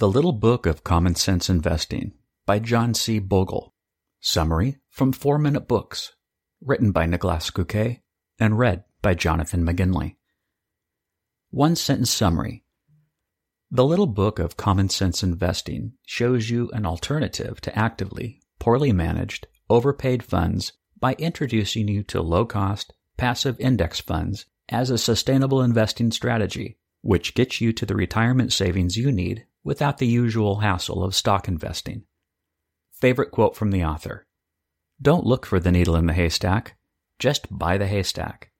The Little Book of Common Sense Investing by John C. Bogle. Summary from 4 Minute Books. Written by Niklas Göke and read by Jonathan McGinley. One sentence summary. The Little Book of Common Sense Investing shows you an alternative to actively, poorly managed, overpaid funds by introducing you to low cost, passive index funds as a sustainable investing strategy, which gets you to the retirement savings you need without the usual hassle of stock investing. Favorite quote from the author Don't look for the needle in the haystack, just buy the haystack.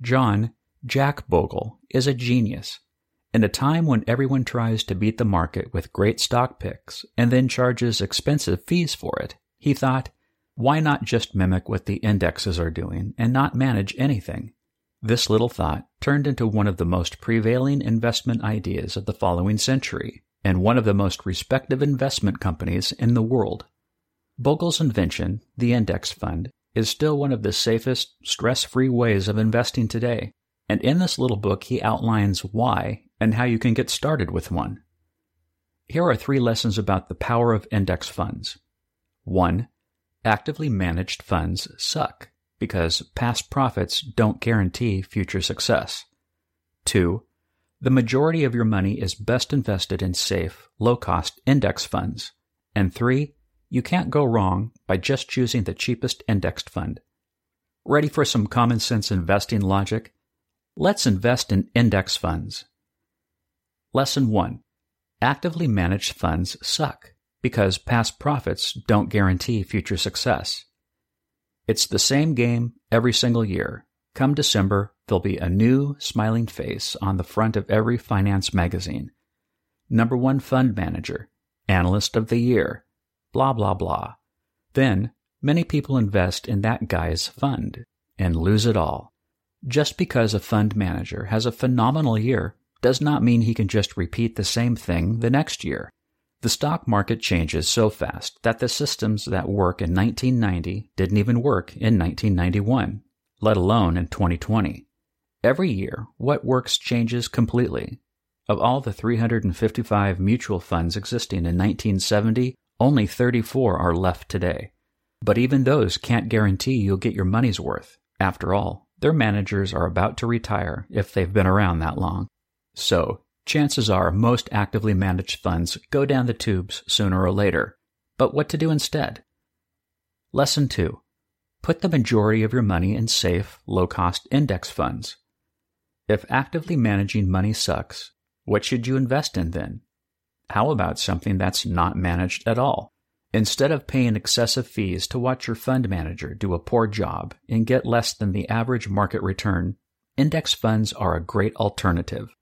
John Jack Bogle is a genius. In a time when everyone tries to beat the market with great stock picks and then charges expensive fees for it, he thought, why not just mimic what the indexes are doing and not manage anything? This little thought turned into one of the most prevailing investment ideas of the following century and one of the most respected investment companies in the world. Bogle's invention, the index fund, is still one of the safest, stress free ways of investing today. And in this little book, he outlines why and how you can get started with one. Here are three lessons about the power of index funds. 1. Actively managed funds suck because past profits don't guarantee future success. 2. The majority of your money is best invested in safe, low cost index funds. And 3. You can't go wrong by just choosing the cheapest indexed fund. Ready for some common sense investing logic? Let's invest in index funds. Lesson 1. Actively managed funds suck because past profits don't guarantee future success. It's the same game every single year. Come December, there'll be a new smiling face on the front of every finance magazine. Number one fund manager, analyst of the year, blah, blah, blah. Then, many people invest in that guy's fund and lose it all. Just because a fund manager has a phenomenal year does not mean he can just repeat the same thing the next year. The stock market changes so fast that the systems that work in 1990 didn't even work in 1991, let alone in 2020. Every year, what works changes completely. Of all the 355 mutual funds existing in 1970, only 34 are left today. But even those can't guarantee you'll get your money's worth. After all, their managers are about to retire if they've been around that long. So, chances are most actively managed funds go down the tubes sooner or later. But what to do instead? Lesson 2. Put the majority of your money in safe, low cost index funds. If actively managing money sucks, what should you invest in then? How about something that's not managed at all? Instead of paying excessive fees to watch your fund manager do a poor job and get less than the average market return, index funds are a great alternative.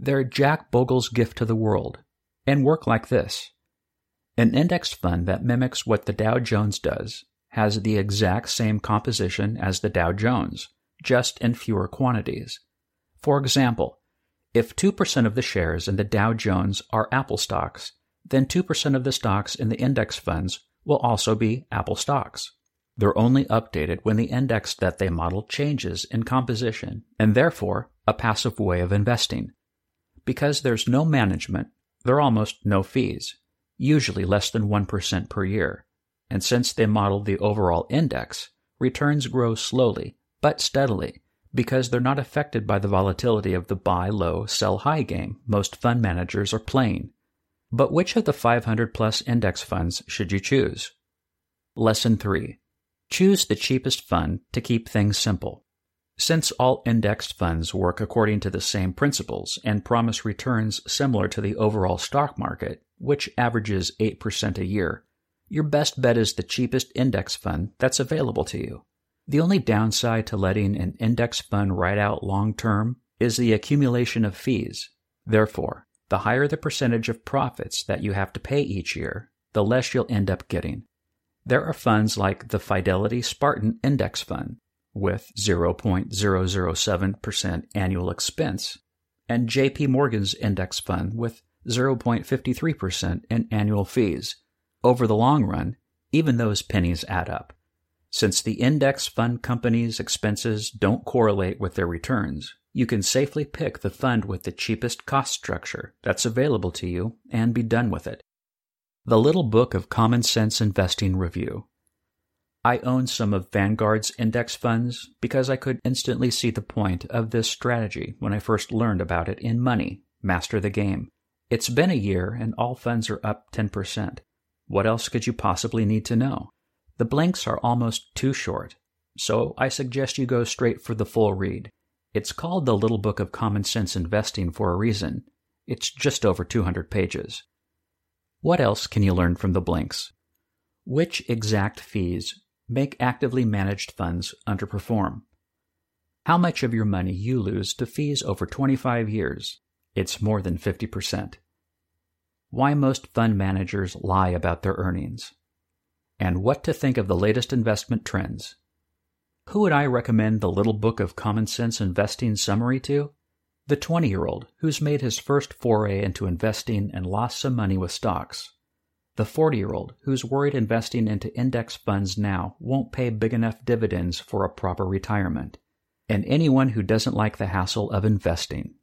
They're Jack Bogle's gift to the world and work like this. An indexed fund that mimics what the Dow Jones does has the exact same composition as the Dow Jones, just in fewer quantities. For example, if 2% of the shares in the Dow Jones are Apple stocks, then 2% of the stocks in the index funds will also be Apple stocks. They're only updated when the index that they model changes in composition, and therefore a passive way of investing. Because there's no management, there are almost no fees, usually less than 1% per year. And since they model the overall index, returns grow slowly but steadily because they're not affected by the volatility of the buy low, sell high game most fund managers are playing. But which of the 500 plus index funds should you choose? Lesson 3. Choose the cheapest fund to keep things simple. Since all indexed funds work according to the same principles and promise returns similar to the overall stock market, which averages 8% a year, your best bet is the cheapest index fund that's available to you. The only downside to letting an index fund ride out long term is the accumulation of fees. Therefore, the higher the percentage of profits that you have to pay each year, the less you'll end up getting. There are funds like the Fidelity Spartan Index Fund, with 0.007% annual expense, and JP Morgan's index fund with 0.53% in annual fees. Over the long run, even those pennies add up. Since the index fund company's expenses don't correlate with their returns, you can safely pick the fund with the cheapest cost structure that's available to you and be done with it. The Little Book of Common Sense Investing Review. I own some of Vanguard's index funds because I could instantly see the point of this strategy when I first learned about it in Money, Master the Game. It's been a year and all funds are up 10%. What else could you possibly need to know? The blinks are almost too short, so I suggest you go straight for the full read. It's called the Little Book of Common Sense Investing for a reason. It's just over 200 pages. What else can you learn from the blinks? Which exact fees make actively managed funds underperform? How much of your money you lose to fees over 25 years? It's more than 50%. Why most fund managers lie about their earnings and what to think of the latest investment trends. Who would I recommend the Little Book of Common Sense Investing summary to? The 20 year old who's made his first foray into investing and lost some money with stocks. The 40 year old who's worried investing into index funds now won't pay big enough dividends for a proper retirement. And anyone who doesn't like the hassle of investing.